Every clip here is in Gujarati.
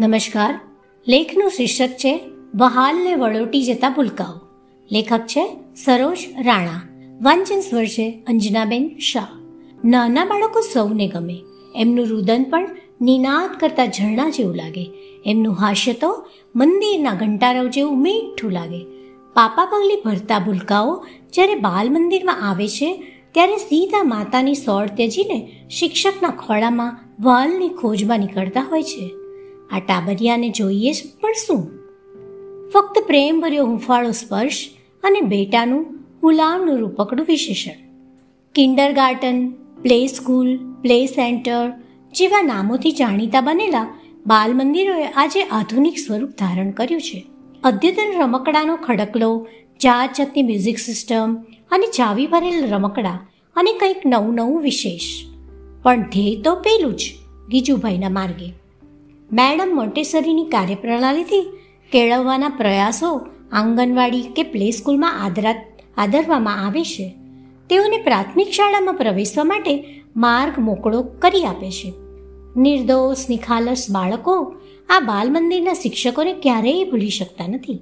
નમસ્કાર. લેખનું શીર્ષક છે બહાલને વળોટી જતા ભૂલકાઓ. લેખક છે, સરોજ રાણા. વાંચન સ્વર છે અંજનાબેન શાહ. નાના બાળકો સૌને ગમે. એમનું રુદન પણ નિનાદ કરતા ઝરણા જેવું લાગે. એમનું હાસ્ય તો મંદિરના ઘંટારવ જેવું મીઠું લાગે. પાપા પગલી ભરતા ભૂલકાઓ જ્યારે બાલ મંદિરમાં આવે છે, ત્યારે સીધા માતાની સોળ ત્યજીને શિક્ષકના ખોળામાં વાલની ખોજમાં નીકળતા હોય છે. આ ટાબરિયાને જોઈએ પણ શું ફક્ત પ્રેમભર્યો હુંફાળો સ્પર્શ અને બેટાનું ગુલામનું રૂપકડું વિશેષણ. Kindergarten play school, play centre જેવા નામોથી જાણીતા બનેલા બાલ મંદિરોએ આજે આધુનિક સ્વરૂપ ધારણ કર્યું છે. અદ્યતન રમકડાનો ખડકલો, જાત જાતની મ્યુઝિક સિસ્ટમ અને ચાવી ભરેલ રમકડા અને કંઈક નવું નવું વિશેષ. પણ ધ્યેય તો પેલું જ ગીજુભાઈના માર્ગે. મેડમ મોન્ટેસરીની કાર્યપ્રણાલીથી કેળવવાના પ્રયાસો આંગણવાડી કે પ્લે સ્કૂલમાં આદરા આદરવામાં આવે છે. તેઓને પ્રાથમિક શાળામાં પ્રવેશવા માટે માર્ગ મોકળો કરી આપે છે. નિર્દોષ, નિખાલસ બાળકો આ બાલ મંદિરના શિક્ષકોને ક્યારેય ભૂલી શકતા નથી.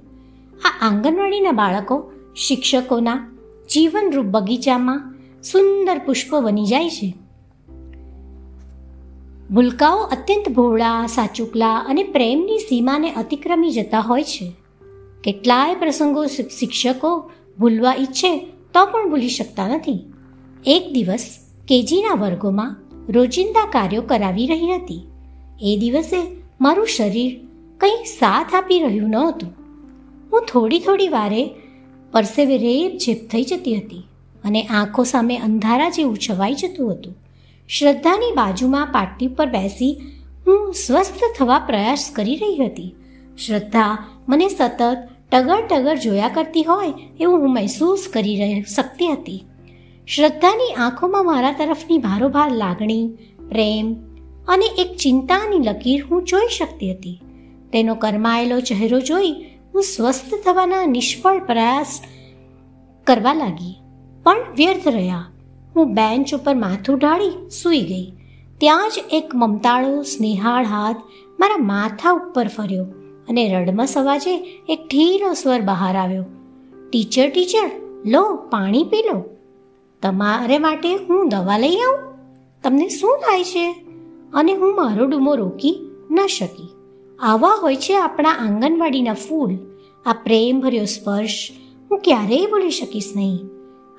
આ આંગણવાડીના બાળકો શિક્ષકોના જીવનરૂપ બગીચામાં સુંદર પુષ્પો બની જાય છે. ભૂલકાઓ અત્યંત ભોળા, સાચુકલા અને પ્રેમની સીમાને અતિક્રમી જતા હોય છે. કેટલાય પ્રસંગો શિક્ષકો ભૂલવા ઈચ્છે તો પણ ભૂલી શકતા નથી. એક દિવસ કેજીના વર્ગોમાં રોજિંદા કાર્યો કરાવી રહી હતી. એ દિવસે મારું શરીર કંઈ સાથ આપી રહ્યું ન હતું હું થોડી થોડી વારે પરસેવે રેબ ઝેપ થઈ જતી હતી અને આંખો સામે અંધારા જેવું છવાઈ જતું હતું. શ્રદ્ધાની બાજુમાં પાટલી પર બેસી હું સ્વસ્થ થવા પ્રયાસ કરી રહી હતી. શ્રદ્ધા મને સતત ટગર ટગર જોયા કરતી હોય એવું હું મહેસૂસ કરી શકતી હતી. શ્રદ્ધાની આંખોમાં મારા તરફની ભારોભાર લાગણી, પ્રેમ અને એક ચિંતાની લકીર હું જોઈ શકતી હતી. તેનો કરમાયેલો ચહેરો જોઈ હું સ્વસ્થ થવાના નિષ્ફળ પ્રયાસ કરવા લાગી, પણ વ્યર્થ રહ્યા. હું બેન્ચ ઉપર માથું ઢાળી સૂઈ ગઈ. ત્યાં જ એક મમતાળો સ્નેહાળ હાથ મારા માથા ઉપર ફર્યો અને રડમસ અવાજે એક ઢીલો સ્વર બહાર આવ્યો. ટીચર ટીચર, લો, પાણી પી લો. તમારે માટે હું દવા લઈ આવું? તમને શું થાય છે? અને હું મારો ડૂમો રોકી ન શકી. આવા હોય છે આપણા આંગણવાડીના ફૂલ. આ પ્રેમભર્યો સ્પર્શ હું ક્યારેય ભૂલી શકીશ નહીં.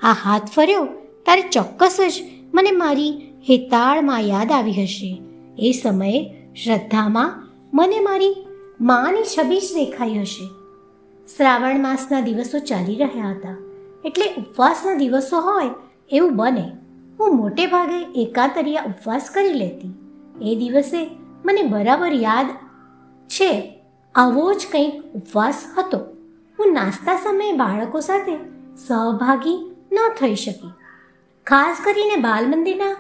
આ હાથ ફર્યો ત્યારે ચોક્કસ જ મને મારી હેતાળમાં યાદ આવી હશે. એ સમયે શ્રદ્ધામાં મને મારી માની છબી જ દેખાઈ હશે. શ્રાવણ માસના દિવસો ચાલી રહ્યા હતા. એટલે ઉપવાસના દિવસો હોય એવું બને. હું મોટે ભાગે એકાતરિયા ઉપવાસ કરી લેતી. એ દિવસે મને બરાબર યાદ છે, આવો જ કંઈક ઉપવાસ હતો. હું નાસ્તા સમયે બાળકો સાથે સહભાગી ન થઈ શકી. ખાસ કરીને બાલ મંદિરના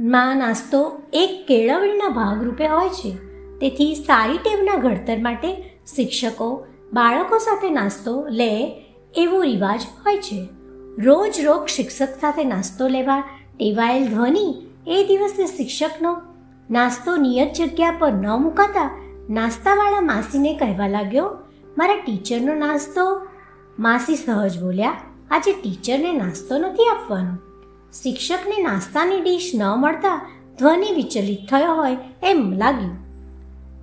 માં નાસ્તો એક કેળવણીના ભાગરૂપે હોય છે. તેથી સારી ટેવના ઘડતર માટે શિક્ષકો બાળકો સાથે નાસ્તો લે એવો રિવાજ હોય છે. રોજ રોજ શિક્ષક સાથે નાસ્તો લેવા ટેવાયેલ ધ્વનિ એ દિવસે શિક્ષકનો નાસ્તો નિયત જગ્યા પર ન મુકાતા નાસ્તાવાળા માસીને કહેવા લાગ્યો, મારા ટીચરનો નાસ્તો. માસી સહજ બોલ્યા, આજે ટીચરને નાસ્તો નથી આપવાનો. શિક્ષકને નાસ્તાની ડીશ ન મળતા ધ્વનિ વિચલિત થયો હોય એમ લાગ્યું.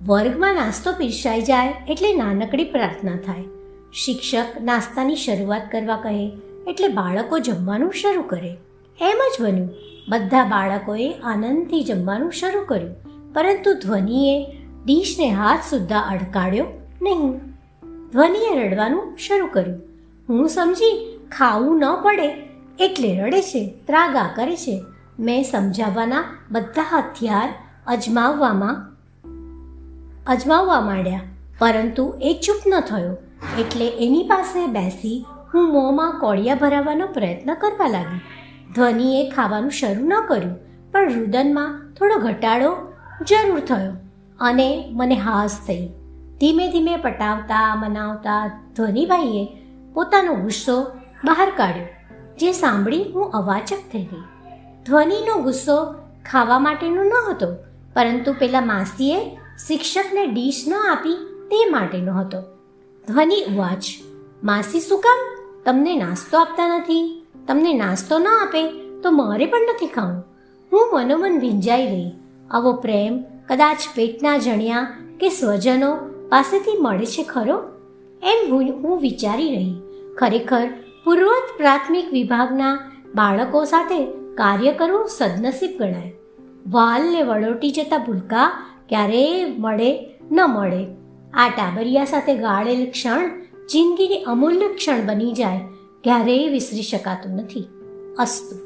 વર્ગમાં નાસ્તો પીરસાઈ જાય એટલે નાનકડી પ્રાર્થના થાય. શિક્ષક નાસ્તાની શરૂઆત કરવા કહે એટલે બાળકો જમવાનું શરૂ કરે. એમ જ બન્યું. બધા બાળકોએ આનંદથી જમવાનું શરૂ કર્યું. પરંતુ ધ્વનિએ ડીશને હાથ સુદ્ધા અડકાડ્યો નહીં. ધ્વનિએ રડવાનું શરૂ કર્યું. હું સમજી, ખાવું ન પડે એટલે રડે છે, ત્રાગા કરે છે. મેં સમજાવવાના બધા હથિયાર અજમાવવામાં અજમાવવા માંડ્યા, પરંતુ એ ચૂપ ન થયો. એટલે એની પાસે બેસી હું મોંમાં કોળિયા ભરાવવાનો પ્રયત્ન કરવા લાગી. ધ્વનિએ ખાવાનું શરૂ ન કર્યું, પણ રુદનમાં થોડો ઘટાડો જરૂર થયો અને મને હાસ થઈ. ધીમે ધીમે પટાવતા, મનાવતા ધ્વનિભાઈએ પોતાનો ગુસ્સો બહાર કાઢ્યો. જે સાંભળી હું અવાચક થઈ ગઈ. ધ્વનિનો ગુસ્સો ખાવા માટેનો ન હતો પરંતુ પેલા માસીએ શિક્ષકને ડીશ ન આપી તે માટેનો હતો. ધ્વનિ ઉવાચ માસી શું કામ? તમને નાસ્તો આપતા નથી. તમને નાસ્તો ન આપે તો મારે પણ નથી ખાવું. હું મનોમન ભીંજાઈ ગઈ. આવો પ્રેમ કદાચ પેટના જણિયા કે સ્વજનો પાસેથી મળે છે ખરો? એમ હું વિચારી રહી. ખરેખર પૂર્વત પ્રાથમિક વિભાગના બાળકો સાથે કાર્ય કરવું સદનસીબ ગણાય. વાલને વળોટી જતા ભૂલકા ક્યારેય મળે ન મળે. આ ટાબરિયા સાથે ગાળેલ ક્ષણ જિંદગીની અમૂલ્ય ક્ષણ બની જાય, ક્યારેય વિસરી શકાતું નથી. અસ્તુ.